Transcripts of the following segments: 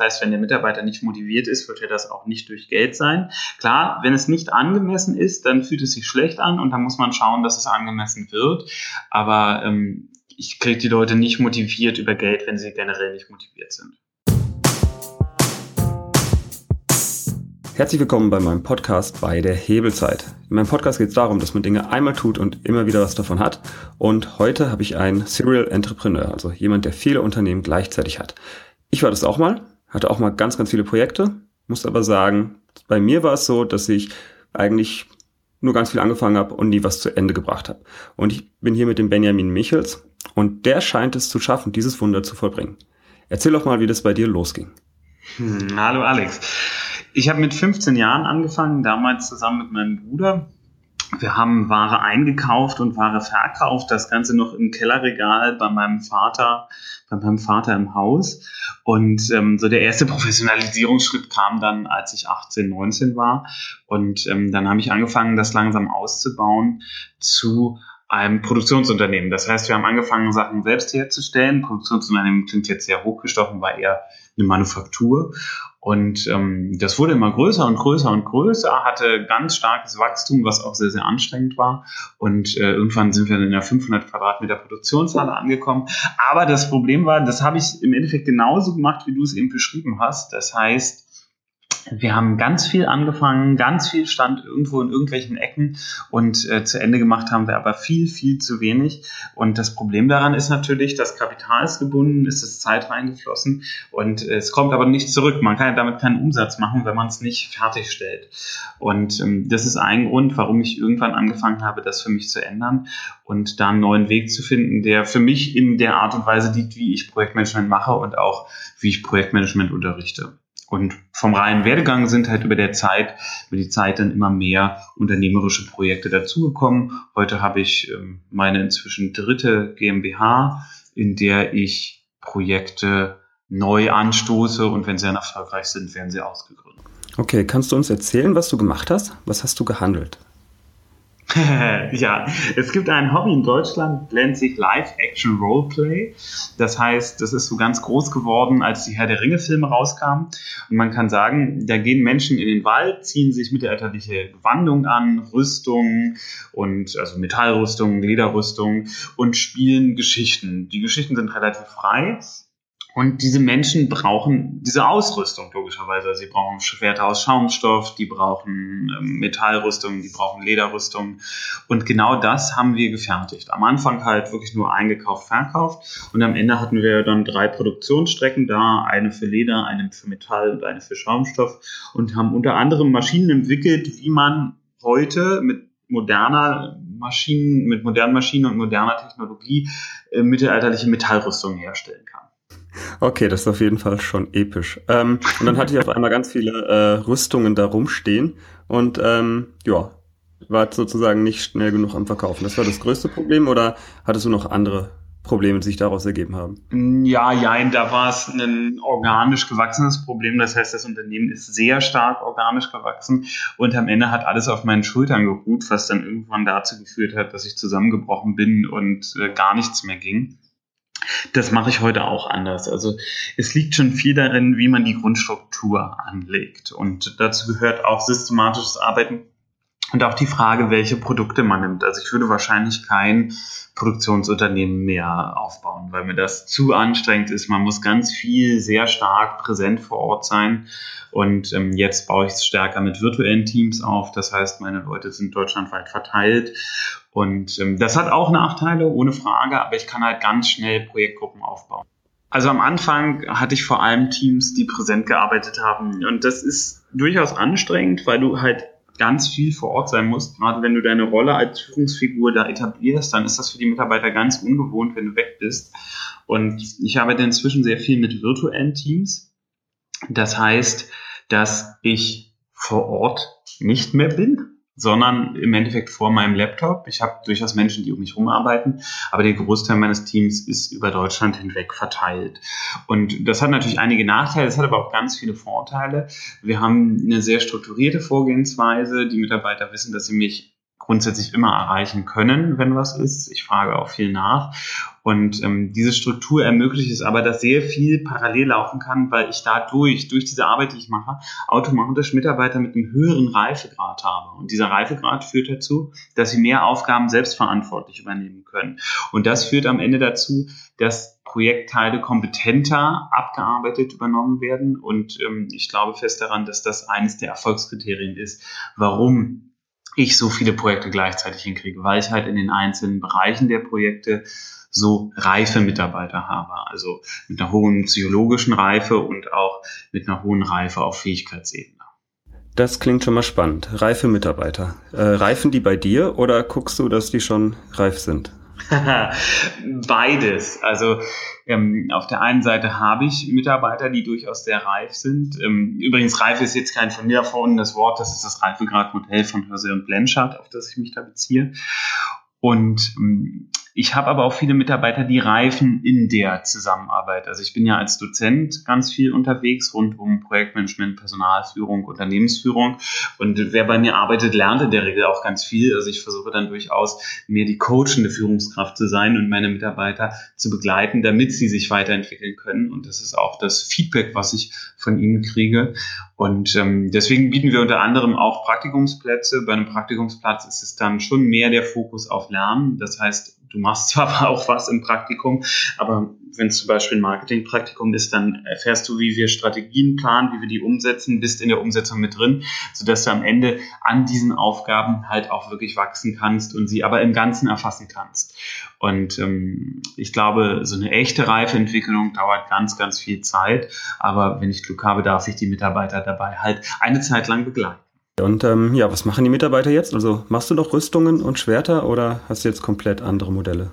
heißt, wenn der Mitarbeiter nicht motiviert ist, wird er das auch nicht durch Geld sein. Klar, wenn es nicht angemessen ist, dann fühlt es sich schlecht an und dann muss man schauen, dass es angemessen wird. Aber ähm, ich kriege die Leute nicht motiviert über Geld, wenn sie generell nicht motiviert sind. Herzlich willkommen bei meinem Podcast bei der Hebelzeit. In meinem Podcast geht es darum, dass man Dinge einmal tut und immer wieder was davon hat. Und heute habe ich einen Serial Entrepreneur, also jemand, der viele Unternehmen gleichzeitig hat. Ich war das auch mal, hatte auch mal ganz, ganz viele Projekte, muss aber sagen, bei mir war es so, dass ich eigentlich nur ganz viel angefangen habe und nie was zu Ende gebracht habe. Und ich bin hier mit dem Benjamin Michels und der scheint es zu schaffen, dieses Wunder zu vollbringen. Erzähl doch mal, wie das bei dir losging. Hm, hallo Alex. Ich habe mit 15 Jahren angefangen, damals zusammen mit meinem Bruder. Wir haben Ware eingekauft und Ware verkauft, das Ganze noch im Kellerregal bei meinem Vater, bei meinem Vater im Haus. Und ähm, so der erste Professionalisierungsschritt kam dann, als ich 18, 19 war. Und ähm, dann habe ich angefangen, das langsam auszubauen zu einem Produktionsunternehmen. Das heißt, wir haben angefangen, Sachen selbst herzustellen. Produktionsunternehmen klingt jetzt sehr hochgestochen, war eher eine Manufaktur. Und ähm, das wurde immer größer und größer und größer, hatte ganz starkes Wachstum, was auch sehr, sehr anstrengend war. Und äh, irgendwann sind wir in einer 500 Quadratmeter Produktionshalle angekommen. Aber das Problem war, das habe ich im Endeffekt genauso gemacht, wie du es eben beschrieben hast. Das heißt, wir haben ganz viel angefangen, ganz viel stand irgendwo in irgendwelchen Ecken und äh, zu Ende gemacht haben wir aber viel, viel zu wenig. Und das Problem daran ist natürlich, das Kapital ist gebunden, es ist Zeit reingeflossen und äh, es kommt aber nicht zurück. Man kann ja damit keinen Umsatz machen, wenn man es nicht fertigstellt. Und ähm, das ist ein Grund, warum ich irgendwann angefangen habe, das für mich zu ändern und da einen neuen Weg zu finden, der für mich in der Art und Weise liegt, wie ich Projektmanagement mache und auch wie ich Projektmanagement unterrichte. Und vom reinen Werdegang sind halt über der Zeit, über die Zeit dann immer mehr unternehmerische Projekte dazugekommen. Heute habe ich ähm, meine inzwischen dritte GmbH, in der ich Projekte neu anstoße und wenn sie dann erfolgreich sind, werden sie ausgegründet. Okay, kannst du uns erzählen, was du gemacht hast? Was hast du gehandelt? ja, es gibt ein Hobby in Deutschland, nennt sich Live-Action Roleplay. Das heißt, das ist so ganz groß geworden, als die Herr der Ringe-Filme rauskamen. Und man kann sagen, da gehen Menschen in den Wald, ziehen sich mittelalterliche Gewandung an, Rüstungen und also Metallrüstungen, Lederrüstungen und spielen Geschichten. Die Geschichten sind relativ frei und diese Menschen brauchen diese Ausrüstung, logischerweise. Sie brauchen Schwerter aus Schaumstoff, die brauchen ähm, Metallrüstung, die brauchen Lederrüstung. Und genau das haben wir gefertigt. Am Anfang halt wirklich nur eingekauft, verkauft. Und am Ende hatten wir dann drei Produktionsstrecken da. Eine für Leder, eine für Metall und eine für Schaumstoff. Und haben unter anderem Maschinen entwickelt, wie man heute mit moderner Maschinen, mit modernen Maschinen und moderner Technologie äh, mittelalterliche Metallrüstungen herstellen kann. Okay, das ist auf jeden Fall schon episch. Ähm, und dann hatte ich auf einmal ganz viele äh, Rüstungen da rumstehen und ähm, ja, war sozusagen nicht schnell genug am Verkaufen. Das war das größte Problem oder hattest du noch andere Probleme, die sich daraus ergeben haben? Ja, ja, da war es ein organisch gewachsenes Problem. Das heißt, das Unternehmen ist sehr stark organisch gewachsen und am Ende hat alles auf meinen Schultern geruht, was dann irgendwann dazu geführt hat, dass ich zusammengebrochen bin und äh, gar nichts mehr ging. Das mache ich heute auch anders. Also es liegt schon viel darin, wie man die Grundstruktur anlegt. Und dazu gehört auch systematisches Arbeiten und auch die Frage, welche Produkte man nimmt. Also ich würde wahrscheinlich kein Produktionsunternehmen mehr aufbauen, weil mir das zu anstrengend ist. Man muss ganz viel, sehr stark präsent vor Ort sein. Und ähm, jetzt baue ich es stärker mit virtuellen Teams auf. Das heißt, meine Leute sind deutschlandweit verteilt. Und ähm, das hat auch Nachteile, ohne Frage, aber ich kann halt ganz schnell Projektgruppen aufbauen. Also am Anfang hatte ich vor allem Teams, die präsent gearbeitet haben. Und das ist durchaus anstrengend, weil du halt ganz viel vor Ort sein musst. Gerade wenn du deine Rolle als Führungsfigur da etablierst, dann ist das für die Mitarbeiter ganz ungewohnt, wenn du weg bist. Und ich arbeite inzwischen sehr viel mit virtuellen Teams. Das heißt, dass ich vor Ort nicht mehr bin, sondern im Endeffekt vor meinem Laptop. Ich habe durchaus Menschen, die um mich herum arbeiten, aber der Großteil meines Teams ist über Deutschland hinweg verteilt. Und das hat natürlich einige Nachteile, es hat aber auch ganz viele Vorteile. Wir haben eine sehr strukturierte Vorgehensweise. Die Mitarbeiter wissen, dass sie mich grundsätzlich immer erreichen können, wenn was ist. Ich frage auch viel nach. Und ähm, diese Struktur ermöglicht es aber, dass sehr viel parallel laufen kann, weil ich dadurch, durch diese Arbeit, die ich mache, automatisch Mitarbeiter mit einem höheren Reifegrad habe. Und dieser Reifegrad führt dazu, dass sie mehr Aufgaben selbstverantwortlich übernehmen können. Und das führt am Ende dazu, dass Projektteile kompetenter abgearbeitet übernommen werden. Und ähm, ich glaube fest daran, dass das eines der Erfolgskriterien ist, warum ich so viele Projekte gleichzeitig hinkriege, weil ich halt in den einzelnen Bereichen der Projekte so reife Mitarbeiter habe, also mit einer hohen psychologischen Reife und auch mit einer hohen Reife auf Fähigkeitsebene. Das klingt schon mal spannend. Reife Mitarbeiter. Äh, reifen die bei dir oder guckst du, dass die schon reif sind? Beides. Also ähm, auf der einen Seite habe ich Mitarbeiter, die durchaus sehr reif sind. Ähm, übrigens, reif ist jetzt kein von mir erfundenes Wort, das ist das Reifegradmodell von Hörsel und Blanchard, auf das ich mich da beziehe. Und ähm, ich habe aber auch viele Mitarbeiter, die reifen in der Zusammenarbeit. Also ich bin ja als Dozent ganz viel unterwegs rund um Projektmanagement, Personalführung, Unternehmensführung. Und wer bei mir arbeitet, lernt in der Regel auch ganz viel. Also ich versuche dann durchaus mehr die coachende Führungskraft zu sein und meine Mitarbeiter zu begleiten, damit sie sich weiterentwickeln können. Und das ist auch das Feedback, was ich von ihnen kriege. Und ähm, deswegen bieten wir unter anderem auch Praktikumsplätze. Bei einem Praktikumsplatz ist es dann schon mehr der Fokus auf Lernen. Das heißt, du machst zwar auch was im Praktikum, aber wenn es zum Beispiel ein Marketingpraktikum ist, dann erfährst du, wie wir Strategien planen, wie wir die umsetzen, bist in der Umsetzung mit drin, sodass du am Ende an diesen Aufgaben halt auch wirklich wachsen kannst und sie aber im Ganzen erfassen kannst. Und ähm, ich glaube, so eine echte Reifeentwicklung dauert ganz, ganz viel Zeit. Aber wenn ich Glück habe, darf ich die Mitarbeiter dabei halt eine Zeit lang begleiten. Und ähm, ja, was machen die Mitarbeiter jetzt? Also machst du noch Rüstungen und Schwerter oder hast du jetzt komplett andere Modelle?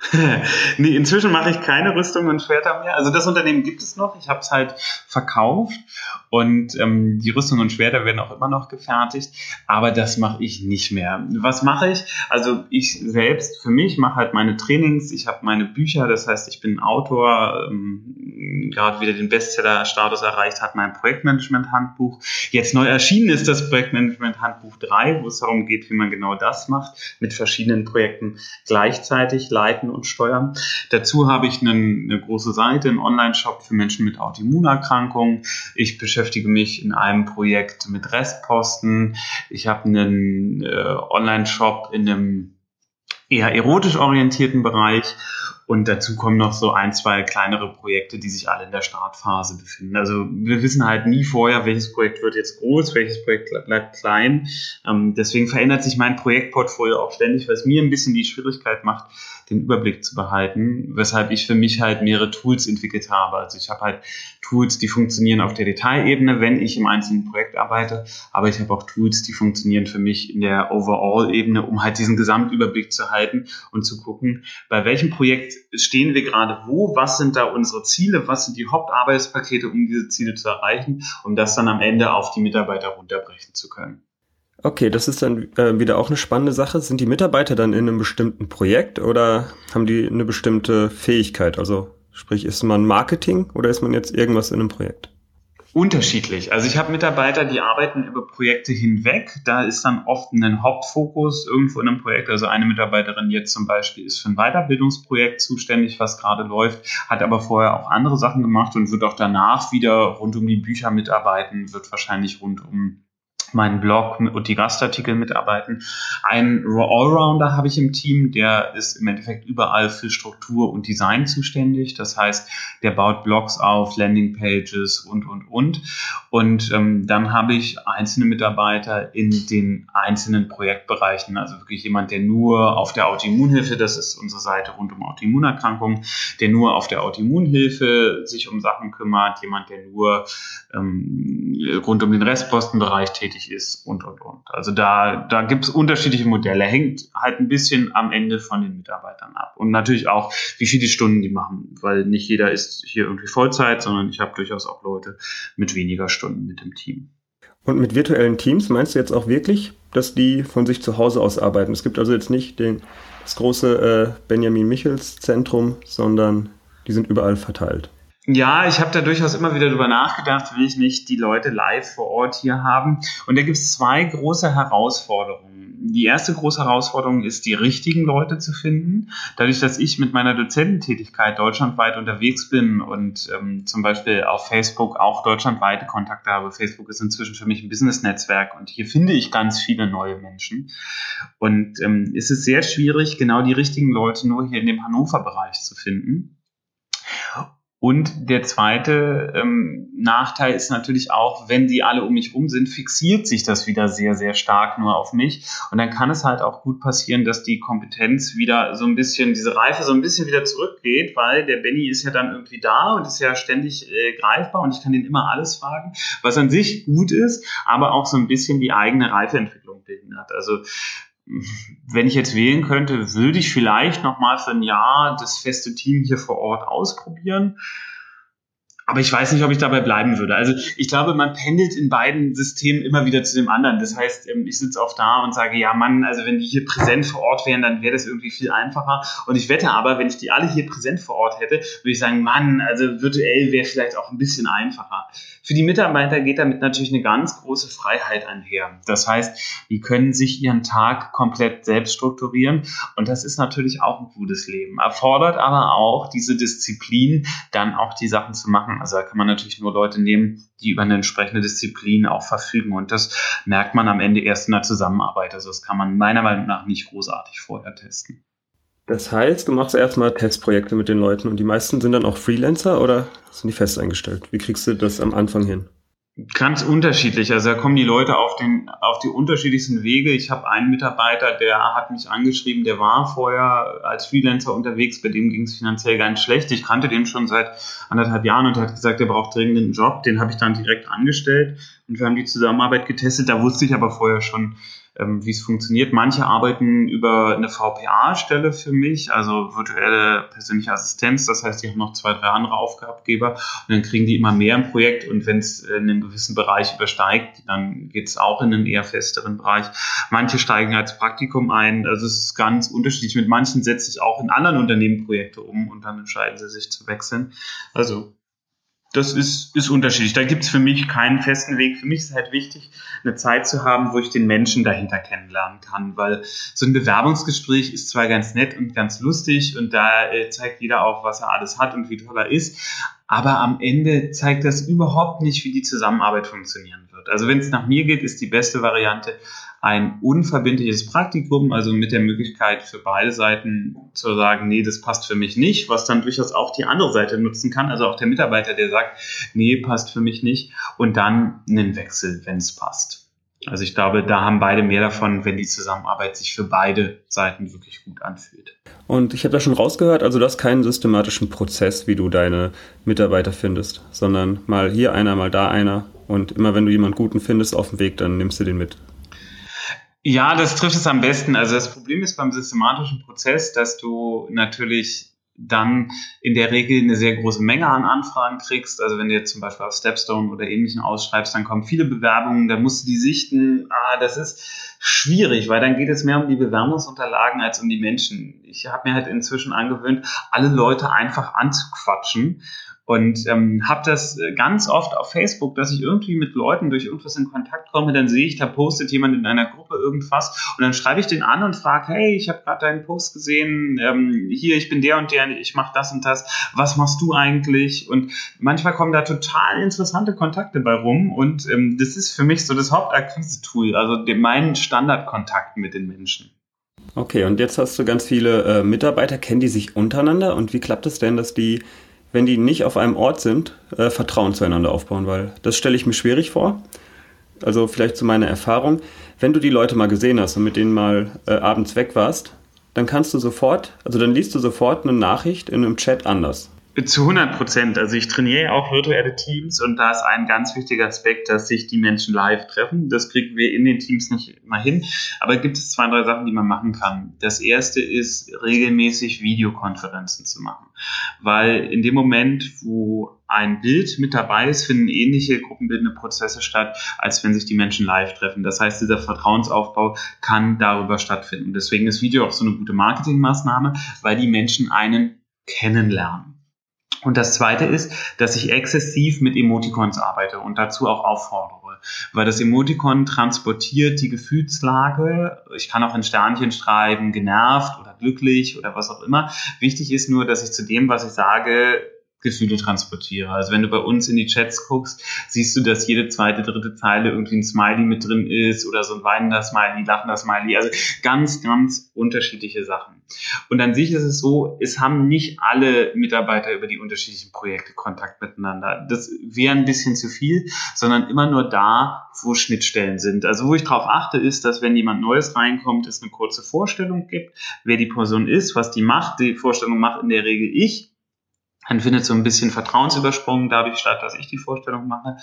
nee, inzwischen mache ich keine Rüstungen und Schwerter mehr. Also das Unternehmen gibt es noch. Ich habe es halt verkauft und ähm, die Rüstungen und Schwerter werden auch immer noch gefertigt. Aber das mache ich nicht mehr. Was mache ich? Also ich selbst für mich mache halt meine Trainings. Ich habe meine Bücher. Das heißt, ich bin Autor. Ähm, gerade wieder den Bestseller-Status erreicht hat mein Projektmanagement-Handbuch. Jetzt neu erschienen ist das Projektmanagement-Handbuch 3, wo es darum geht, wie man genau das macht, mit verschiedenen Projekten gleichzeitig leiten leiten und steuern. Dazu habe ich einen, eine große Seite, einen Online-Shop für Menschen mit Autoimmunerkrankungen. Ich beschäftige mich in einem Projekt mit Restposten. Ich habe einen äh, Online-Shop in einem eher erotisch orientierten Bereich und dazu kommen noch so ein, zwei kleinere Projekte, die sich alle in der Startphase befinden. Also wir wissen halt nie vorher, welches Projekt wird jetzt groß, welches Projekt bleibt klein. Ähm, deswegen verändert sich mein Projektportfolio auch ständig, was mir ein bisschen die Schwierigkeit macht, den Überblick zu behalten, weshalb ich für mich halt mehrere Tools entwickelt habe. Also ich habe halt Tools, die funktionieren auf der Detailebene, wenn ich im einzelnen Projekt arbeite, aber ich habe auch Tools, die funktionieren für mich in der Overall-Ebene, um halt diesen Gesamtüberblick zu halten und zu gucken, bei welchem Projekt stehen wir gerade wo, was sind da unsere Ziele, was sind die Hauptarbeitspakete, um diese Ziele zu erreichen, um das dann am Ende auf die Mitarbeiter runterbrechen zu können. Okay, das ist dann äh, wieder auch eine spannende Sache. Sind die Mitarbeiter dann in einem bestimmten Projekt oder haben die eine bestimmte Fähigkeit? Also sprich, ist man Marketing oder ist man jetzt irgendwas in einem Projekt? Unterschiedlich. Also ich habe Mitarbeiter, die arbeiten über Projekte hinweg. Da ist dann oft ein Hauptfokus irgendwo in einem Projekt. Also eine Mitarbeiterin jetzt zum Beispiel ist für ein Weiterbildungsprojekt zuständig, was gerade läuft, hat aber vorher auch andere Sachen gemacht und wird auch danach wieder rund um die Bücher mitarbeiten, wird wahrscheinlich rund um meinen Blog und die Gastartikel mitarbeiten. Ein Allrounder habe ich im Team, der ist im Endeffekt überall für Struktur und Design zuständig. Das heißt, der baut Blogs auf, Landingpages und, und, und. Und ähm, dann habe ich einzelne Mitarbeiter in den einzelnen Projektbereichen. Also wirklich jemand, der nur auf der Autoimmunhilfe, das ist unsere Seite rund um Autoimmunerkrankungen, der nur auf der Autoimmunhilfe sich um Sachen kümmert. Jemand, der nur ähm, rund um den Restpostenbereich tätig tätig ist und, und, und. Also da, da gibt es unterschiedliche Modelle. Hängt halt ein bisschen am Ende von den Mitarbeitern ab. Und natürlich auch, wie viele Stunden die machen, weil nicht jeder ist hier irgendwie Vollzeit, sondern ich habe durchaus auch Leute mit weniger Stunden mit dem Team. Und mit virtuellen Teams meinst du jetzt auch wirklich, dass die von sich zu Hause aus arbeiten? Es gibt also jetzt nicht den, das große äh, Benjamin Michels Zentrum, sondern die sind überall verteilt. Ja, ich habe da durchaus immer wieder drüber nachgedacht, will ich nicht die Leute live vor Ort hier haben. Und da gibt es zwei große Herausforderungen. die erste große Herausforderung ist, die richtigen Leute zu finden. Dadurch, dass ich mit meiner Dozententätigkeit deutschlandweit unterwegs bin und ähm, zum Beispiel auf Facebook auch deutschlandweite Kontakte habe. Facebook ist inzwischen für mich ein Business-Netzwerk und hier finde ich ganz viele neue Menschen. Und ähm, es ist sehr schwierig, genau die richtigen Leute nur hier in dem Hannover-Bereich zu finden. Und der zweite ähm, Nachteil ist natürlich auch, wenn die alle um mich rum sind, fixiert sich das wieder sehr, sehr stark nur auf mich. Und dann kann es halt auch gut passieren, dass die Kompetenz wieder so ein bisschen, diese Reife so ein bisschen wieder zurückgeht, weil der Benny ist ja dann irgendwie da und ist ja ständig äh, greifbar und ich kann den immer alles fragen, was an sich gut ist, aber auch so ein bisschen die eigene Reifeentwicklung behindert. Also wenn ich jetzt wählen könnte, würde ich vielleicht nochmal für ein Jahr das feste Team hier vor Ort ausprobieren. Aber ich weiß nicht, ob ich dabei bleiben würde. Also ich glaube, man pendelt in beiden Systemen immer wieder zu dem anderen. Das heißt, ähm, ich sitze oft da und sage, ja Mann, also wenn die hier präsent vor Ort wären, dann wäre das irgendwie viel einfacher. Und ich wette aber, wenn ich die alle hier präsent vor Ort hätte, würde ich sagen, Mann, also virtuell wäre vielleicht auch ein bisschen einfacher. Für die Mitarbeiter geht damit natürlich eine ganz große Freiheit einher. Das heißt, die können sich ihren Tag komplett selbst strukturieren. Und das ist natürlich auch ein gutes Leben. Erfordert aber auch diese Disziplin, dann auch die Sachen zu machen also da kann man natürlich nur Leute nehmen, die über eine entsprechende Disziplin auch verfügen. Und das merkt man am Ende erst in der Zusammenarbeit. Also das kann man meiner Meinung nach nicht großartig vorher testen. Das heißt, du machst erstmal Testprojekte mit den Leuten und die meisten sind dann auch Freelancer oder sind die fest eingestellt? Wie kriegst du das am Anfang hin? Ganz unterschiedlich. Also da kommen die Leute auf, den, auf die unterschiedlichsten Wege. Ich habe einen Mitarbeiter, der hat mich angeschrieben, der war vorher als Freelancer unterwegs, bei dem ging es finanziell ganz schlecht. Ich kannte den schon seit anderthalb Jahren und er hat gesagt, er braucht dringend einen Job. Den habe ich dann direkt angestellt und wir haben die Zusammenarbeit getestet. Da wusste ich aber vorher schon, ähm, wie es funktioniert. Manche arbeiten über eine VPA-Stelle für mich, also virtuelle persönliche Assistenz. Das heißt, die haben noch zwei, drei andere Aufgabengeber und dann kriegen die immer mehr im Projekt und wenn es in einem gewissen Bereich übersteigt, dann geht es auch in einen eher festeren Bereich. Manche steigen als Praktikum ein. Also es ist ganz unterschiedlich. Mit manchen setze ich auch in anderen Unternehmen Projekte um und dann entscheiden sie sich zu wechseln. Also das ist, ist unterschiedlich. Da gibt es für mich keinen festen Weg. Für mich ist halt wichtig, eine Zeit zu haben, wo ich den Menschen dahinter kennenlernen kann, weil so ein Bewerbungsgespräch ist zwar ganz nett und ganz lustig und da äh, zeigt jeder auch, was er alles hat und wie toll er ist, aber am Ende zeigt das überhaupt nicht, wie die Zusammenarbeit funktionieren wird. Also wenn es nach mir geht, ist die beste Variante, ein unverbindliches Praktikum, also mit der Möglichkeit für beide Seiten zu sagen, nee, das passt für mich nicht, was dann durchaus auch die andere Seite nutzen kann, also auch der Mitarbeiter, der sagt, nee, passt für mich nicht, und dann einen Wechsel, wenn es passt. Also ich glaube, da haben beide mehr davon, wenn die Zusammenarbeit sich für beide Seiten wirklich gut anfühlt. Und ich habe da schon rausgehört, also du hast keinen systematischen Prozess, wie du deine Mitarbeiter findest, sondern mal hier einer, mal da einer. Und immer wenn du jemanden Guten findest auf dem Weg, dann nimmst du den mit. Ja, das trifft es am besten. Also das Problem ist beim systematischen Prozess, dass du natürlich dann in der Regel eine sehr große Menge an Anfragen kriegst. Also wenn du jetzt zum Beispiel auf Stepstone oder ähnlichen ausschreibst, dann kommen viele Bewerbungen, da musst du die sichten. Ah, das ist schwierig, weil dann geht es mehr um die Bewerbungsunterlagen als um die Menschen. Ich habe mir halt inzwischen angewöhnt, alle Leute einfach anzuquatschen und ähm, habe das äh, ganz oft auf Facebook, dass ich irgendwie mit Leuten durch irgendwas in Kontakt komme, dann sehe ich, da postet jemand in einer Gruppe irgendwas und dann schreibe ich den an und frage, hey, ich habe gerade deinen Post gesehen, ähm, hier, ich bin der und der, ich mache das und das, was machst du eigentlich? Und manchmal kommen da total interessante Kontakte bei rum und ähm, das ist für mich so das Hauptakquise-Tool, also den, mein Standardkontakt mit den Menschen. Okay, und jetzt hast du ganz viele äh, Mitarbeiter, kennen die sich untereinander und wie klappt es denn, dass die wenn die nicht auf einem Ort sind, äh, Vertrauen zueinander aufbauen, weil das stelle ich mir schwierig vor. Also vielleicht zu meiner Erfahrung, wenn du die Leute mal gesehen hast und mit denen mal äh, abends weg warst, dann kannst du sofort, also dann liest du sofort eine Nachricht in einem Chat anders. Zu 100 Prozent. Also ich trainiere auch virtuelle Teams und da ist ein ganz wichtiger Aspekt, dass sich die Menschen live treffen. Das kriegen wir in den Teams nicht immer hin. Aber gibt es zwei, drei Sachen, die man machen kann. Das erste ist, regelmäßig Videokonferenzen zu machen. Weil in dem Moment, wo ein Bild mit dabei ist, finden ähnliche gruppenbildende Prozesse statt, als wenn sich die Menschen live treffen. Das heißt, dieser Vertrauensaufbau kann darüber stattfinden. Deswegen ist Video auch so eine gute Marketingmaßnahme, weil die Menschen einen kennenlernen. Und das zweite ist, dass ich exzessiv mit Emoticons arbeite und dazu auch auffordere. Weil das Emoticon transportiert die Gefühlslage. Ich kann auch in Sternchen schreiben, genervt oder glücklich oder was auch immer. Wichtig ist nur, dass ich zu dem, was ich sage, Gefühle transportiere. Also wenn du bei uns in die Chats guckst, siehst du, dass jede zweite, dritte Zeile irgendwie ein Smiley mit drin ist oder so ein weinender Smiley, lachender Smiley. Also ganz, ganz unterschiedliche Sachen. Und an sich ist es so, es haben nicht alle Mitarbeiter über die unterschiedlichen Projekte Kontakt miteinander. Das wäre ein bisschen zu viel, sondern immer nur da, wo Schnittstellen sind. Also wo ich darauf achte, ist, dass wenn jemand Neues reinkommt, es eine kurze Vorstellung gibt, wer die Person ist, was die macht. Die Vorstellung macht in der Regel ich dann findet so ein bisschen Vertrauensübersprung dadurch statt, dass ich die Vorstellung mache.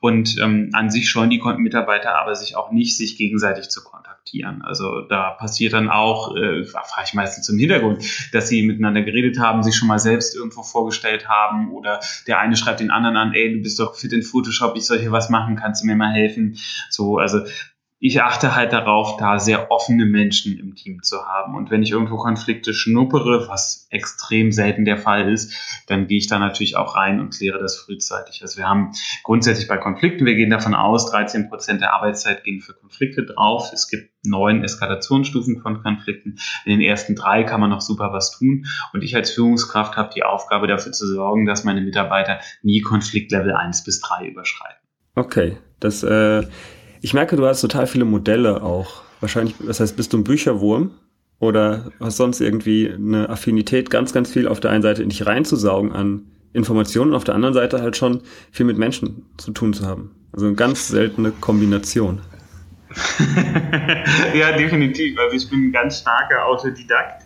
Und ähm, an sich scheuen die Mitarbeiter aber sich auch nicht, sich gegenseitig zu kontaktieren. Also da passiert dann auch, äh, frage ich meistens zum Hintergrund, dass sie miteinander geredet haben, sich schon mal selbst irgendwo vorgestellt haben oder der eine schreibt den anderen an, ey, du bist doch fit in Photoshop, ich soll hier was machen, kannst du mir mal helfen? So, also ich achte halt darauf, da sehr offene Menschen im Team zu haben. Und wenn ich irgendwo Konflikte schnuppere, was extrem selten der Fall ist, dann gehe ich da natürlich auch rein und kläre das frühzeitig. Also wir haben grundsätzlich bei Konflikten, wir gehen davon aus, 13 Prozent der Arbeitszeit gehen für Konflikte drauf. Es gibt neun Eskalationsstufen von Konflikten. In den ersten drei kann man noch super was tun. Und ich als Führungskraft habe die Aufgabe dafür zu sorgen, dass meine Mitarbeiter nie Konfliktlevel eins bis drei überschreiten. Okay, das äh ich merke, du hast total viele Modelle auch. Wahrscheinlich, das heißt, bist du ein Bücherwurm oder hast sonst irgendwie eine Affinität, ganz, ganz viel auf der einen Seite in dich reinzusaugen an Informationen und auf der anderen Seite halt schon viel mit Menschen zu tun zu haben. Also eine ganz seltene Kombination. ja, definitiv. Also ich bin ein ganz starker Autodidakt.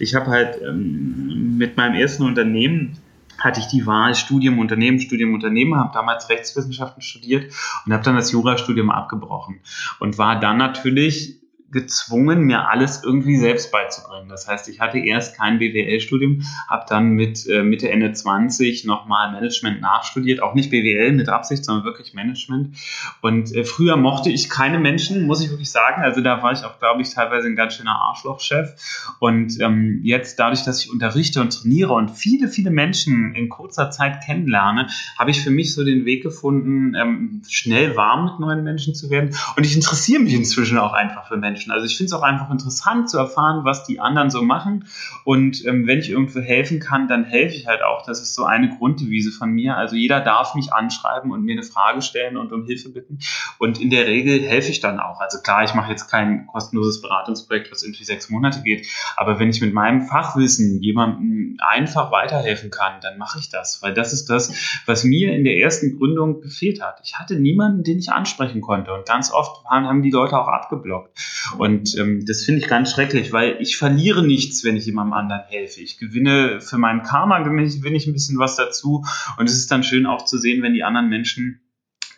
Ich habe halt ähm, mit meinem ersten Unternehmen hatte ich die Wahl Studium Unternehmen, Studium Unternehmen, habe damals Rechtswissenschaften studiert und habe dann das Jurastudium abgebrochen und war dann natürlich gezwungen, mir alles irgendwie selbst beizubringen. Das heißt, ich hatte erst kein BWL-Studium, habe dann mit äh, Mitte, Ende 20 nochmal Management nachstudiert, auch nicht BWL mit Absicht, sondern wirklich Management. Und äh, früher mochte ich keine Menschen, muss ich wirklich sagen. Also da war ich auch, glaube ich, teilweise ein ganz schöner Arschlochchef. Und ähm, jetzt dadurch, dass ich unterrichte und trainiere und viele, viele Menschen in kurzer Zeit kennenlerne, habe ich für mich so den Weg gefunden, ähm, schnell warm mit neuen Menschen zu werden. Und ich interessiere mich inzwischen auch einfach für Menschen. Menschen. Also ich finde es auch einfach interessant zu erfahren, was die anderen so machen. Und ähm, wenn ich irgendwo helfen kann, dann helfe ich halt auch. Das ist so eine Grunddevise von mir. Also jeder darf mich anschreiben und mir eine Frage stellen und um Hilfe bitten. Und in der Regel helfe ich dann auch. Also klar, ich mache jetzt kein kostenloses Beratungsprojekt, was irgendwie sechs Monate geht. Aber wenn ich mit meinem Fachwissen jemandem einfach weiterhelfen kann, dann mache ich das. Weil das ist das, was mir in der ersten Gründung gefehlt hat. Ich hatte niemanden, den ich ansprechen konnte. Und ganz oft haben die Leute auch abgeblockt. Und ähm, das finde ich ganz schrecklich, weil ich verliere nichts, wenn ich jemandem anderen helfe. Ich gewinne für meinen Karma, gewinne ich, ein bisschen was dazu. Und es ist dann schön auch zu sehen, wenn die anderen Menschen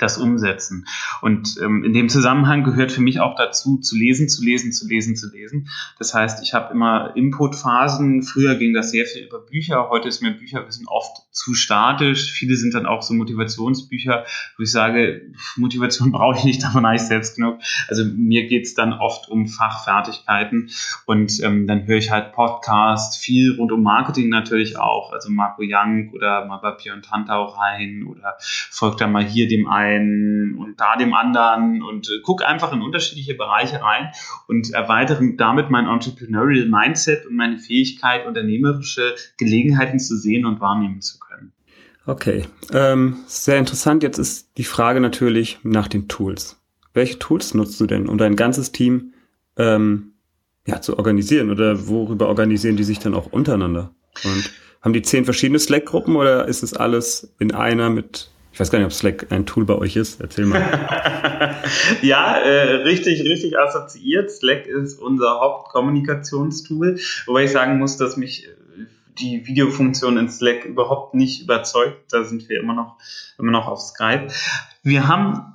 das umsetzen. Und ähm, in dem Zusammenhang gehört für mich auch dazu, zu lesen, zu lesen, zu lesen, zu lesen. Das heißt, ich habe immer Inputphasen. Früher ging das sehr viel über Bücher. Heute ist mir Bücherwissen oft zu statisch. Viele sind dann auch so Motivationsbücher, wo ich sage, Motivation brauche ich nicht, davon habe ich selbst genug. Also mir geht's dann oft um Fachfertigkeiten und ähm, dann höre ich halt Podcast, viel rund um Marketing natürlich auch. Also Marco Young oder mal bei Björn Tantau rein oder folgt da mal hier dem einen einen und da dem anderen und äh, gucke einfach in unterschiedliche Bereiche rein und erweitere damit mein Entrepreneurial Mindset und meine Fähigkeit, unternehmerische Gelegenheiten zu sehen und wahrnehmen zu können. Okay, ähm, sehr interessant. Jetzt ist die Frage natürlich nach den Tools. Welche Tools nutzt du denn, um dein ganzes Team ähm, ja, zu organisieren oder worüber organisieren die sich dann auch untereinander? Und haben die zehn verschiedene Slack-Gruppen oder ist es alles in einer mit ich weiß gar nicht, ob Slack ein Tool bei euch ist. Erzähl mal. ja, äh, richtig, richtig assoziiert. Slack ist unser Hauptkommunikationstool, wobei ich sagen muss, dass mich äh, die Videofunktion in Slack überhaupt nicht überzeugt. Da sind wir immer noch, immer noch auf Skype. Wir haben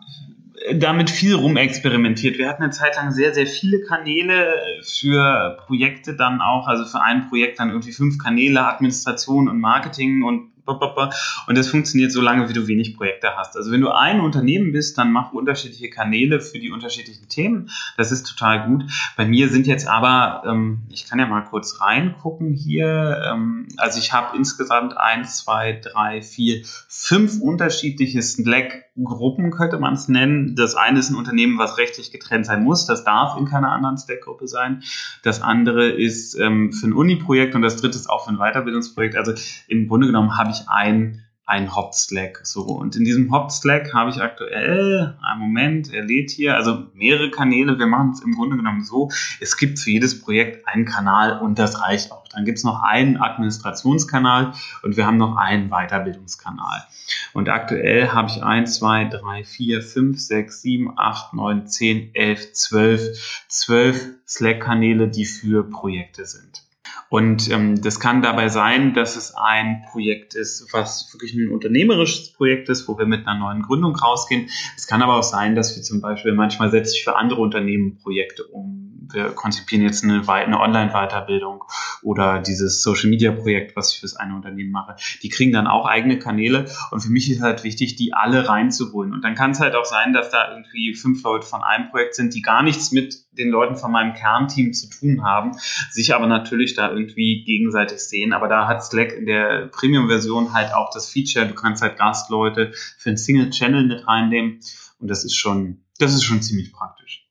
damit viel rumexperimentiert. Wir hatten eine Zeit lang sehr, sehr viele Kanäle für Projekte dann auch, also für ein Projekt dann irgendwie fünf Kanäle, Administration und Marketing und und das funktioniert so lange, wie du wenig Projekte hast. Also wenn du ein Unternehmen bist, dann mach unterschiedliche Kanäle für die unterschiedlichen Themen. Das ist total gut. Bei mir sind jetzt aber, ähm, ich kann ja mal kurz reingucken hier. Ähm, also ich habe insgesamt eins, zwei, drei, vier, fünf unterschiedliche Slack-Gruppen, könnte man es nennen. Das eine ist ein Unternehmen, was rechtlich getrennt sein muss. Das darf in keiner anderen Slack-Gruppe sein. Das andere ist ähm, für ein Uni-Projekt und das dritte ist auch für ein Weiterbildungsprojekt. Also im Grunde genommen habe ich ein ein Hop-Slack. So. Und in diesem Hop-Slack habe ich aktuell, einen Moment, er lädt hier, also mehrere Kanäle. Wir machen es im Grunde genommen so, es gibt für jedes Projekt einen Kanal und das reicht auch. Dann gibt es noch einen Administrationskanal und wir haben noch einen Weiterbildungskanal. Und aktuell habe ich 1, 2, 3, 4, 5, 6, 7, 8, 9, 10, 11, 12, 12 Slack-Kanäle, die für Projekte sind. Und ähm, das kann dabei sein, dass es ein Projekt ist, was wirklich ein unternehmerisches Projekt ist, wo wir mit einer neuen Gründung rausgehen. Es kann aber auch sein, dass wir zum Beispiel manchmal setze ich für andere Unternehmen Projekte um. Wir konzipieren jetzt eine, eine Online-Weiterbildung oder dieses Social-Media-Projekt, was ich für das eine Unternehmen mache. Die kriegen dann auch eigene Kanäle und für mich ist halt wichtig, die alle reinzuholen. Und dann kann es halt auch sein, dass da irgendwie fünf Leute von einem Projekt sind, die gar nichts mit den Leuten von meinem Kernteam zu tun haben, sich aber natürlich da irgendwie gegenseitig sehen. Aber da hat Slack in der Premium-Version halt auch das Feature, du kannst halt Gastleute für einen Single-Channel mit reinnehmen. Und das ist schon, das ist schon ziemlich praktisch.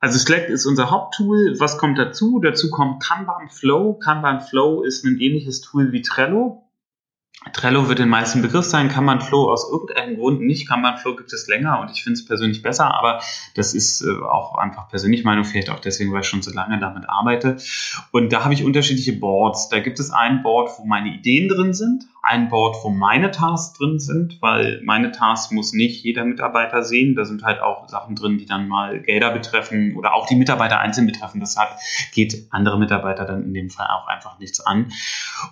Also Slack ist unser Haupttool. Was kommt dazu? Dazu kommt Kanban Flow. Kanban Flow ist ein ähnliches Tool wie Trello. Trello wird den meisten Begriff sein, kann man Flow aus irgendeinem Grund nicht, kann man Flow gibt es länger und ich finde es persönlich besser, aber das ist äh, auch einfach persönlich Meinung, vielleicht auch deswegen, weil ich schon so lange damit arbeite. Und da habe ich unterschiedliche Boards. Da gibt es ein Board, wo meine Ideen drin sind, ein Board, wo meine Tasks drin sind, weil meine Tasks muss nicht jeder Mitarbeiter sehen. Da sind halt auch Sachen drin, die dann mal Gelder betreffen oder auch die Mitarbeiter einzeln betreffen. Das hat, geht andere Mitarbeiter dann in dem Fall auch einfach nichts an.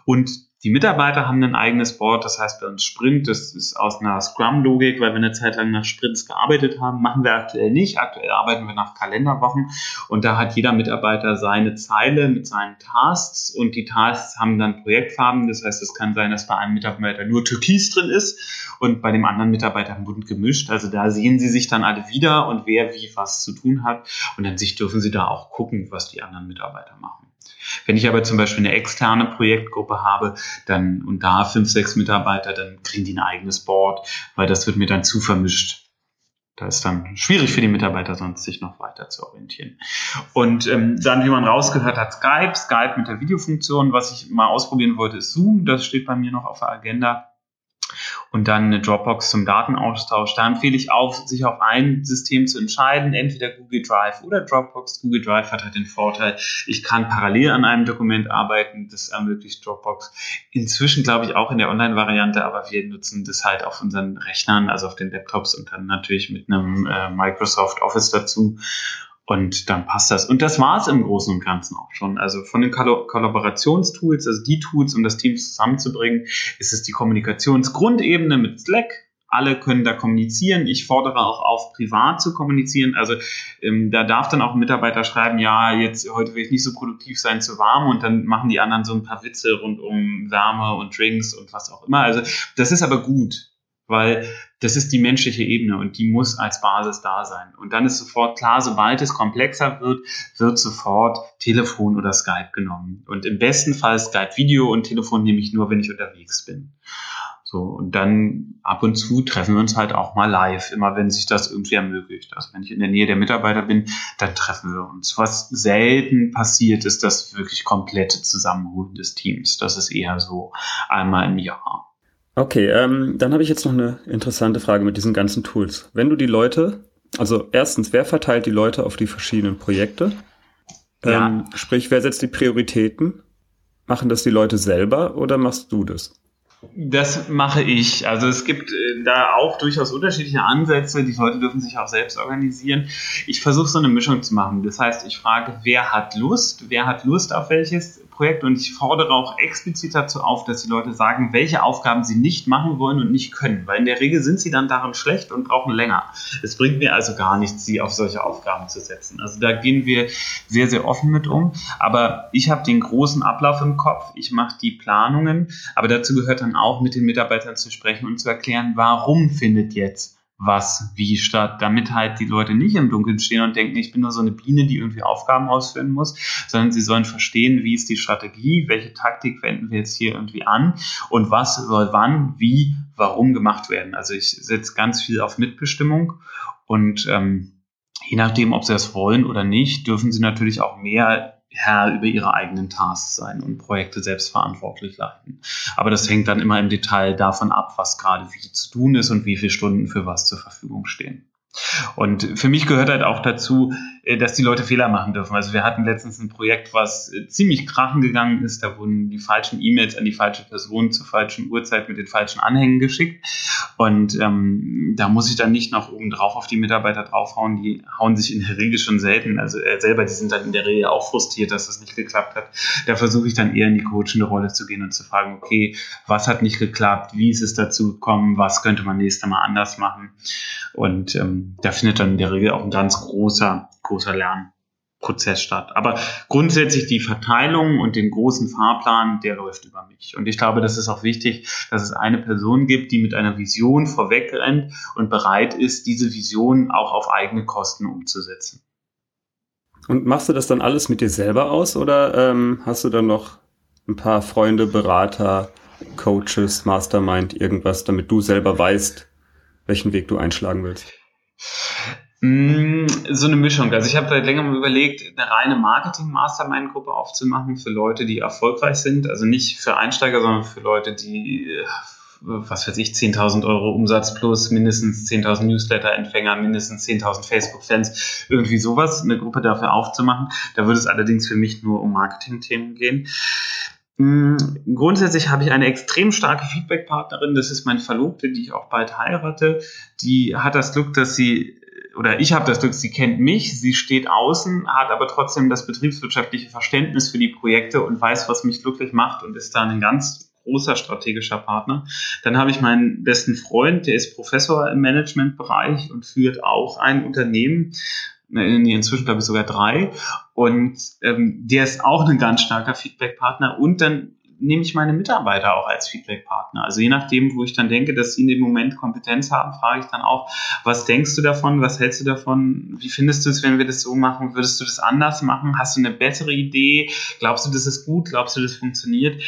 Und die Mitarbeiter haben ein eigenes Board, das heißt bei uns Sprint, das ist aus einer Scrum-Logik, weil wir eine Zeit lang nach Sprints gearbeitet haben, machen wir aktuell nicht. Aktuell arbeiten wir nach Kalenderwochen und da hat jeder Mitarbeiter seine Zeile mit seinen Tasks und die Tasks haben dann Projektfarben. Das heißt, es kann sein, dass bei einem Mitarbeiter nur Türkis drin ist und bei dem anderen Mitarbeiter bunt gemischt. Also da sehen sie sich dann alle wieder und wer wie was zu tun hat und an sich dürfen sie da auch gucken, was die anderen Mitarbeiter machen. Wenn ich aber zum Beispiel eine externe Projektgruppe habe, dann und da fünf, sechs Mitarbeiter, dann kriegen die ein eigenes Board, weil das wird mir dann zu vermischt. Da ist dann schwierig für die Mitarbeiter sonst sich noch weiter zu orientieren. Und ähm, dann, wie man rausgehört hat, Skype, Skype mit der Videofunktion. Was ich mal ausprobieren wollte, ist Zoom. Das steht bei mir noch auf der Agenda und dann eine Dropbox zum Datenaustausch. Da empfehle ich auch, sich auf ein System zu entscheiden, entweder Google Drive oder Dropbox. Google Drive hat halt den Vorteil, ich kann parallel an einem Dokument arbeiten, das ermöglicht Dropbox. Inzwischen glaube ich auch in der Online-Variante, aber wir nutzen das halt auf unseren Rechnern, also auf den Laptops und dann natürlich mit einem äh, Microsoft Office dazu. Und dann passt das. Und das war es im Großen und Ganzen auch schon. Also von den Kollaborationstools, also die Tools, um das Team zusammenzubringen, ist es die Kommunikationsgrundebene mit Slack. Alle können da kommunizieren. Ich fordere auch auf, privat zu kommunizieren. Also ähm, da darf dann auch ein Mitarbeiter schreiben, ja, jetzt heute will ich nicht so produktiv sein, zu warm. Und dann machen die anderen so ein paar Witze rund um Wärme und Drinks und was auch immer. Also das ist aber gut weil das ist die menschliche Ebene und die muss als Basis da sein. Und dann ist sofort klar, sobald es komplexer wird, wird sofort Telefon oder Skype genommen. Und im besten Fall Skype Video und Telefon nehme ich nur, wenn ich unterwegs bin. So, und dann ab und zu treffen wir uns halt auch mal live, immer wenn sich das irgendwie ermöglicht. Also wenn ich in der Nähe der Mitarbeiter bin, dann treffen wir uns. Was selten passiert, ist das wirklich komplette Zusammenholen des Teams. Das ist eher so einmal im Jahr. Okay, ähm, dann habe ich jetzt noch eine interessante Frage mit diesen ganzen Tools. Wenn du die Leute, also erstens, wer verteilt die Leute auf die verschiedenen Projekte? Ja. Ähm, sprich, wer setzt die Prioritäten? Machen das die Leute selber oder machst du das? Das mache ich. Also es gibt äh, da auch durchaus unterschiedliche Ansätze. Die Leute dürfen sich auch selbst organisieren. Ich versuche so eine Mischung zu machen. Das heißt, ich frage, wer hat Lust? Wer hat Lust auf welches Projekt und ich fordere auch explizit dazu auf, dass die Leute sagen, welche Aufgaben sie nicht machen wollen und nicht können, weil in der Regel sind sie dann darin schlecht und brauchen länger. Es bringt mir also gar nichts, sie auf solche Aufgaben zu setzen. Also da gehen wir sehr, sehr offen mit um. Aber ich habe den großen Ablauf im Kopf, ich mache die Planungen, aber dazu gehört dann auch mit den Mitarbeitern zu sprechen und zu erklären, warum findet jetzt was wie statt, damit halt die Leute nicht im Dunkeln stehen und denken, ich bin nur so eine Biene, die irgendwie Aufgaben ausführen muss, sondern sie sollen verstehen, wie ist die Strategie, welche Taktik wenden wir jetzt hier irgendwie an und was soll wann, wie, warum gemacht werden. Also ich setze ganz viel auf Mitbestimmung und ähm, je nachdem, ob sie das wollen oder nicht, dürfen sie natürlich auch mehr Herr über ihre eigenen Tasks sein und Projekte selbstverantwortlich leiten. Aber das hängt dann immer im Detail davon ab, was gerade wie zu tun ist und wie viele Stunden für was zur Verfügung stehen. Und für mich gehört halt auch dazu, dass die Leute Fehler machen dürfen. Also wir hatten letztens ein Projekt, was äh, ziemlich krachen gegangen ist. Da wurden die falschen E-Mails an die falsche Person zur falschen Uhrzeit mit den falschen Anhängen geschickt. Und ähm, da muss ich dann nicht noch oben drauf auf die Mitarbeiter draufhauen. Die hauen sich in der Regel schon selten. Also äh, selber, die sind dann in der Regel auch frustriert, dass das nicht geklappt hat. Da versuche ich dann eher in die coachende Rolle zu gehen und zu fragen, okay, was hat nicht geklappt? Wie ist es dazu gekommen? Was könnte man nächstes Mal anders machen? Und ähm, da findet dann in der Regel auch ein ganz großer großer Lernprozess statt. Aber grundsätzlich die Verteilung und den großen Fahrplan, der läuft über mich. Und ich glaube, das ist auch wichtig, dass es eine Person gibt, die mit einer Vision vorweg rennt und bereit ist, diese Vision auch auf eigene Kosten umzusetzen. Und machst du das dann alles mit dir selber aus oder ähm, hast du dann noch ein paar Freunde, Berater, Coaches, Mastermind, irgendwas, damit du selber weißt, welchen Weg du einschlagen willst? Mm, so eine Mischung. Also ich habe seit längerem überlegt, eine reine Marketing-Mastermind-Gruppe aufzumachen für Leute, die erfolgreich sind. Also nicht für Einsteiger, sondern für Leute, die, äh, was weiß ich, 10.000 Euro Umsatz plus, mindestens 10.000 Newsletter-Empfänger, mindestens 10.000 Facebook-Fans, irgendwie sowas, eine Gruppe dafür aufzumachen. Da würde es allerdings für mich nur um Marketing-Themen gehen. Mm, grundsätzlich habe ich eine extrem starke Feedback-Partnerin, das ist meine Verlobte, die ich auch bald heirate. Die hat das Glück, dass sie oder ich habe das Glück, sie kennt mich, sie steht außen, hat aber trotzdem das betriebswirtschaftliche Verständnis für die Projekte und weiß, was mich glücklich macht und ist da ein ganz großer strategischer Partner. Dann habe ich meinen besten Freund, der ist Professor im Managementbereich und führt auch ein Unternehmen, inzwischen glaube ich sogar drei. Und ähm, der ist auch ein ganz starker Feedback-Partner. Und dann nehme ich meine Mitarbeiter auch als Feedback-Partner. Also je nachdem, wo ich dann denke, dass sie in dem Moment Kompetenz haben, frage ich dann auch, was denkst du davon? Was hältst du davon? Wie findest du es, wenn wir das so machen? Würdest du das anders machen? Hast du eine bessere Idee? Glaubst du, das ist gut? Glaubst du, das funktioniert?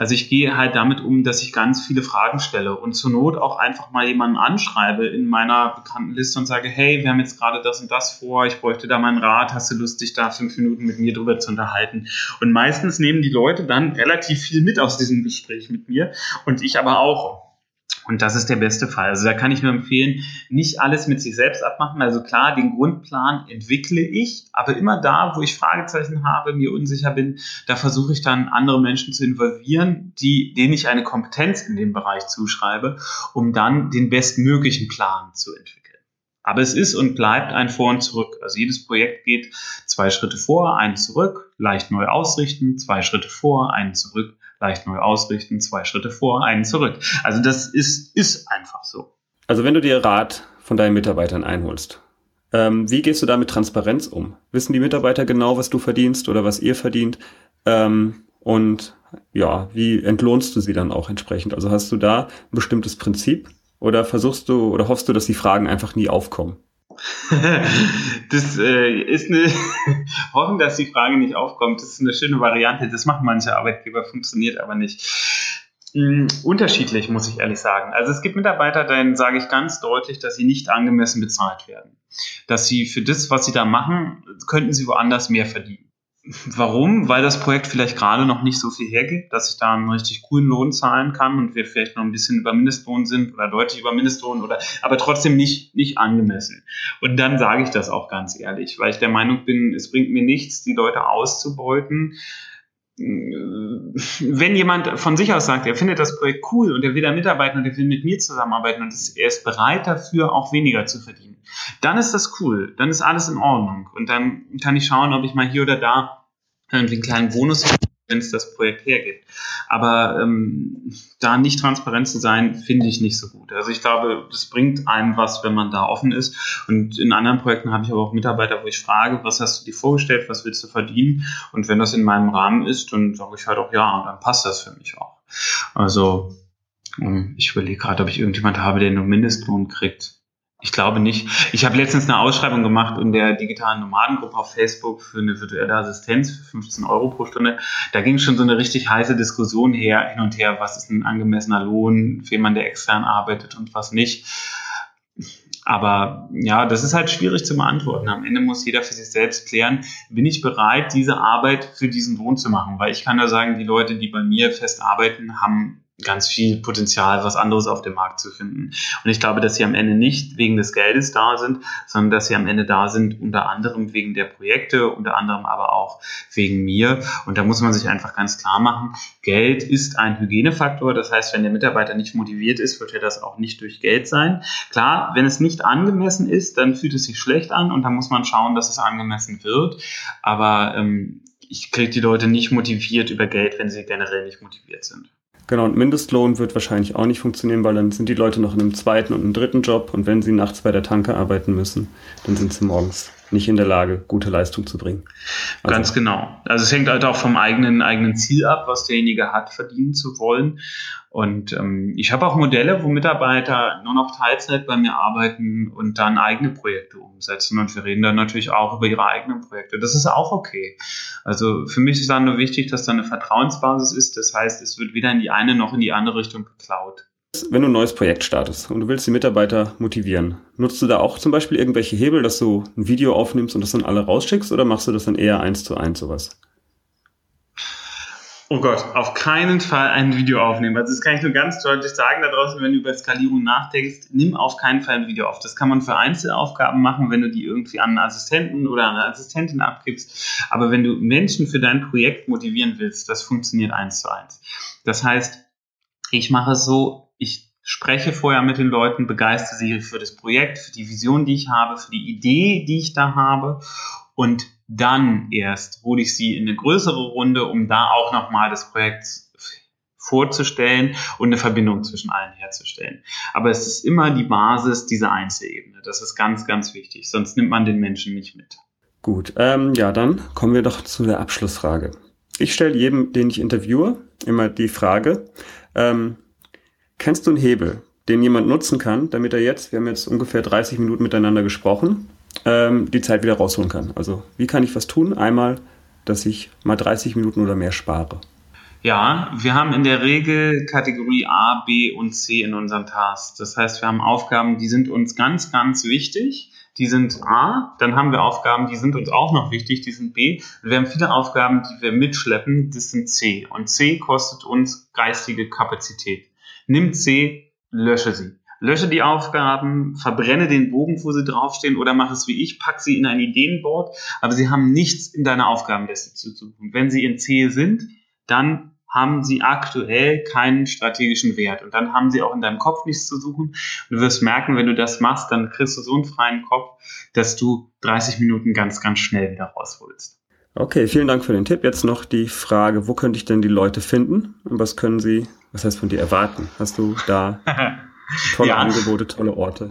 Also ich gehe halt damit um, dass ich ganz viele Fragen stelle und zur Not auch einfach mal jemanden anschreibe in meiner bekannten Liste und sage, hey, wir haben jetzt gerade das und das vor, ich bräuchte da meinen Rat, hast du Lust, dich da fünf Minuten mit mir drüber zu unterhalten? Und meistens nehmen die Leute dann relativ viel mit aus diesem Gespräch mit mir und ich aber auch. Und das ist der beste Fall. Also da kann ich nur empfehlen, nicht alles mit sich selbst abmachen. Also klar, den Grundplan entwickle ich, aber immer da, wo ich Fragezeichen habe, mir unsicher bin, da versuche ich dann andere Menschen zu involvieren, die, denen ich eine Kompetenz in dem Bereich zuschreibe, um dann den bestmöglichen Plan zu entwickeln. Aber es ist und bleibt ein Vor und Zurück. Also jedes Projekt geht zwei Schritte vor, einen zurück, leicht neu ausrichten, zwei Schritte vor, einen zurück, leicht neu ausrichten, zwei Schritte vor, einen zurück. Also das ist, ist einfach so. Also wenn du dir Rat von deinen Mitarbeitern einholst, ähm, wie gehst du da mit Transparenz um? Wissen die Mitarbeiter genau, was du verdienst oder was ihr verdient? Ähm, und ja, wie entlohnst du sie dann auch entsprechend? Also hast du da ein bestimmtes Prinzip oder versuchst du oder hoffst du, dass die Fragen einfach nie aufkommen? das äh, ist eine hoffen, dass die Frage nicht aufkommt. Das ist eine schöne Variante. Das machen manche Arbeitgeber, funktioniert aber nicht. Mm, unterschiedlich, muss ich ehrlich sagen. Also es gibt Mitarbeiter, denen sage ich ganz deutlich, dass sie nicht angemessen bezahlt werden. Dass sie für das, was sie da machen, könnten sie woanders mehr verdienen. Warum? Weil das Projekt vielleicht gerade noch nicht so viel hergibt, dass ich da einen richtig coolen Lohn zahlen kann und wir vielleicht noch ein bisschen über Mindestlohn sind oder deutlich über Mindestlohn oder aber trotzdem nicht, nicht angemessen. Und dann sage ich das auch ganz ehrlich, weil ich der Meinung bin, es bringt mir nichts, die Leute auszubeuten. Wenn jemand von sich aus sagt, er findet das Projekt cool und er will da mitarbeiten und er will mit mir zusammenarbeiten und er ist bereit dafür, auch weniger zu verdienen, dann ist das cool, dann ist alles in Ordnung. Und dann kann ich schauen, ob ich mal hier oder da irgendwie einen kleinen Bonus wenn es das Projekt hergibt. Aber ähm, da nicht transparent zu sein, finde ich nicht so gut. Also ich glaube, das bringt einem was, wenn man da offen ist. Und in anderen Projekten habe ich aber auch Mitarbeiter, wo ich frage, was hast du dir vorgestellt, was willst du verdienen? Und wenn das in meinem Rahmen ist, dann sage ich halt auch ja, dann passt das für mich auch. Also ähm, ich überlege gerade, ob ich irgendjemand habe, der nur Mindestlohn kriegt. Ich glaube nicht. Ich habe letztens eine Ausschreibung gemacht in der digitalen Nomadengruppe auf Facebook für eine virtuelle Assistenz für 15 Euro pro Stunde. Da ging schon so eine richtig heiße Diskussion her, hin und her, was ist ein angemessener Lohn für jemanden, der extern arbeitet und was nicht. Aber ja, das ist halt schwierig zu beantworten. Am Ende muss jeder für sich selbst klären, bin ich bereit, diese Arbeit für diesen Lohn zu machen? Weil ich kann da sagen, die Leute, die bei mir fest arbeiten, haben ganz viel Potenzial, was anderes auf dem Markt zu finden. Und ich glaube, dass sie am Ende nicht wegen des Geldes da sind, sondern dass sie am Ende da sind, unter anderem wegen der Projekte, unter anderem aber auch wegen mir. Und da muss man sich einfach ganz klar machen, Geld ist ein Hygienefaktor. Das heißt, wenn der Mitarbeiter nicht motiviert ist, wird er das auch nicht durch Geld sein. Klar, wenn es nicht angemessen ist, dann fühlt es sich schlecht an und dann muss man schauen, dass es angemessen wird. Aber ähm, ich kriege die Leute nicht motiviert über Geld, wenn sie generell nicht motiviert sind. Genau, und Mindestlohn wird wahrscheinlich auch nicht funktionieren, weil dann sind die Leute noch in einem zweiten und einem dritten Job. Und wenn sie nachts bei der Tanke arbeiten müssen, dann sind sie morgens nicht in der Lage, gute Leistung zu bringen. Also, Ganz genau. Also es hängt halt auch vom eigenen, eigenen Ziel ab, was derjenige hat, verdienen zu wollen. Und ähm, ich habe auch Modelle, wo Mitarbeiter nur noch Teilzeit bei mir arbeiten und dann eigene Projekte umsetzen. Und wir reden dann natürlich auch über ihre eigenen Projekte. Das ist auch okay. Also für mich ist dann nur wichtig, dass da eine Vertrauensbasis ist. Das heißt, es wird weder in die eine noch in die andere Richtung geklaut. Wenn du ein neues Projekt startest und du willst die Mitarbeiter motivieren, nutzt du da auch zum Beispiel irgendwelche Hebel, dass du ein Video aufnimmst und das dann alle rausschickst oder machst du das dann eher eins zu eins sowas? Oh Gott, auf keinen Fall ein Video aufnehmen. Also das kann ich nur ganz deutlich sagen da draußen, wenn du über Skalierung nachdenkst, nimm auf keinen Fall ein Video auf. Das kann man für Einzelaufgaben machen, wenn du die irgendwie an einen Assistenten oder an eine Assistentin abgibst. Aber wenn du Menschen für dein Projekt motivieren willst, das funktioniert eins zu eins. Das heißt, ich mache es so, ich spreche vorher mit den Leuten, begeistere sie für das Projekt, für die Vision, die ich habe, für die Idee, die ich da habe und dann erst hole ich sie in eine größere Runde, um da auch nochmal das Projekt vorzustellen und eine Verbindung zwischen allen herzustellen. Aber es ist immer die Basis dieser Einzelebene. Das ist ganz, ganz wichtig. Sonst nimmt man den Menschen nicht mit. Gut, ähm, ja, dann kommen wir doch zu der Abschlussfrage. Ich stelle jedem, den ich interviewe, immer die Frage, ähm, Kennst du einen Hebel, den jemand nutzen kann, damit er jetzt, wir haben jetzt ungefähr 30 Minuten miteinander gesprochen, ähm, die Zeit wieder rausholen kann? Also wie kann ich was tun? Einmal, dass ich mal 30 Minuten oder mehr spare. Ja, wir haben in der Regel Kategorie A, B und C in unseren Tasks. Das heißt, wir haben Aufgaben, die sind uns ganz, ganz wichtig. Die sind A, dann haben wir Aufgaben, die sind uns auch noch wichtig, die sind B. Wir haben viele Aufgaben, die wir mitschleppen, das sind C. Und C kostet uns geistige Kapazität. Nimm C, lösche sie. Lösche die Aufgaben, verbrenne den Bogen, wo sie draufstehen, oder mach es wie ich, pack sie in ein Ideenboard, aber sie haben nichts in deiner Aufgabenliste zu tun. Wenn sie in C sind, dann haben sie aktuell keinen strategischen Wert. Und dann haben sie auch in deinem Kopf nichts zu suchen. Und du wirst merken, wenn du das machst, dann kriegst du so einen freien Kopf, dass du 30 Minuten ganz, ganz schnell wieder rausholst. Okay, vielen Dank für den Tipp. Jetzt noch die Frage, wo könnte ich denn die Leute finden und was können sie, was heißt von dir erwarten? Hast du da tolle ja. Angebote, tolle Orte?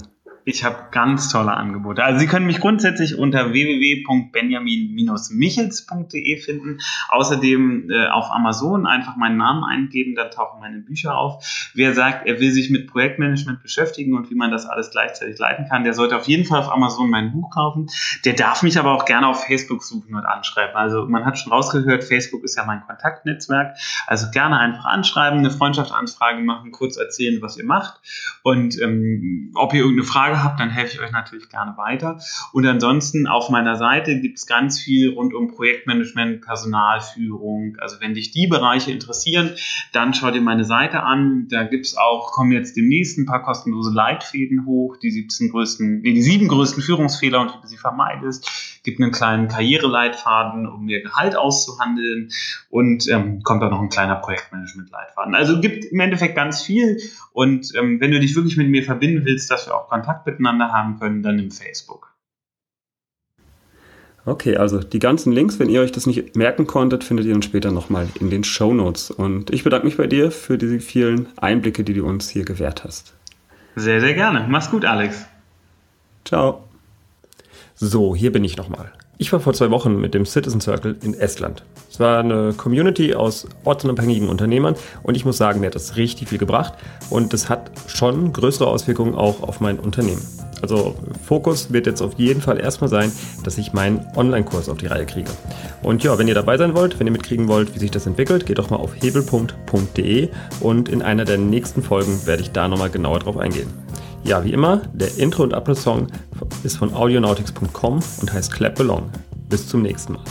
Ich habe ganz tolle Angebote. Also Sie können mich grundsätzlich unter www.benjamin-michels.de finden. Außerdem äh, auf Amazon einfach meinen Namen eingeben, dann tauchen meine Bücher auf. Wer sagt, er will sich mit Projektmanagement beschäftigen und wie man das alles gleichzeitig leiten kann, der sollte auf jeden Fall auf Amazon mein Buch kaufen. Der darf mich aber auch gerne auf Facebook suchen und anschreiben. Also man hat schon rausgehört, Facebook ist ja mein Kontaktnetzwerk. Also gerne einfach anschreiben, eine Freundschaftsanfrage machen, kurz erzählen, was ihr macht und ähm, ob ihr irgendeine Frage habt, dann helfe ich euch natürlich gerne weiter. Und ansonsten auf meiner Seite gibt es ganz viel rund um Projektmanagement, Personalführung. Also wenn dich die Bereiche interessieren, dann schau dir meine Seite an. Da gibt es auch, kommen jetzt demnächst ein paar kostenlose Leitfäden hoch, die 17 größten, nee, die sieben größten Führungsfehler und wie du sie vermeidest. Gibt einen kleinen Karriereleitfaden, um mir Gehalt auszuhandeln und ähm, kommt auch noch ein kleiner Projektmanagement-Leitfaden. Also gibt im Endeffekt ganz viel und ähm, wenn du dich wirklich mit mir verbinden willst, dass wir auch Kontakt miteinander haben können, dann im Facebook. Okay, also die ganzen Links, wenn ihr euch das nicht merken konntet, findet ihr dann später nochmal in den Show Notes. Und ich bedanke mich bei dir für diese vielen Einblicke, die du uns hier gewährt hast. Sehr, sehr gerne. Mach's gut, Alex. Ciao. So, hier bin ich nochmal. Ich war vor zwei Wochen mit dem Citizen Circle in Estland. Es war eine Community aus ortsunabhängigen Unternehmern und ich muss sagen, mir hat das richtig viel gebracht und es hat schon größere Auswirkungen auch auf mein Unternehmen. Also Fokus wird jetzt auf jeden Fall erstmal sein, dass ich meinen Online-Kurs auf die Reihe kriege. Und ja, wenn ihr dabei sein wollt, wenn ihr mitkriegen wollt, wie sich das entwickelt, geht doch mal auf hebelpunkt.de und in einer der nächsten Folgen werde ich da nochmal genauer drauf eingehen. Ja, wie immer, der Intro- und Abschlusssong ist von audionautics.com und heißt Clap Along. Bis zum nächsten Mal.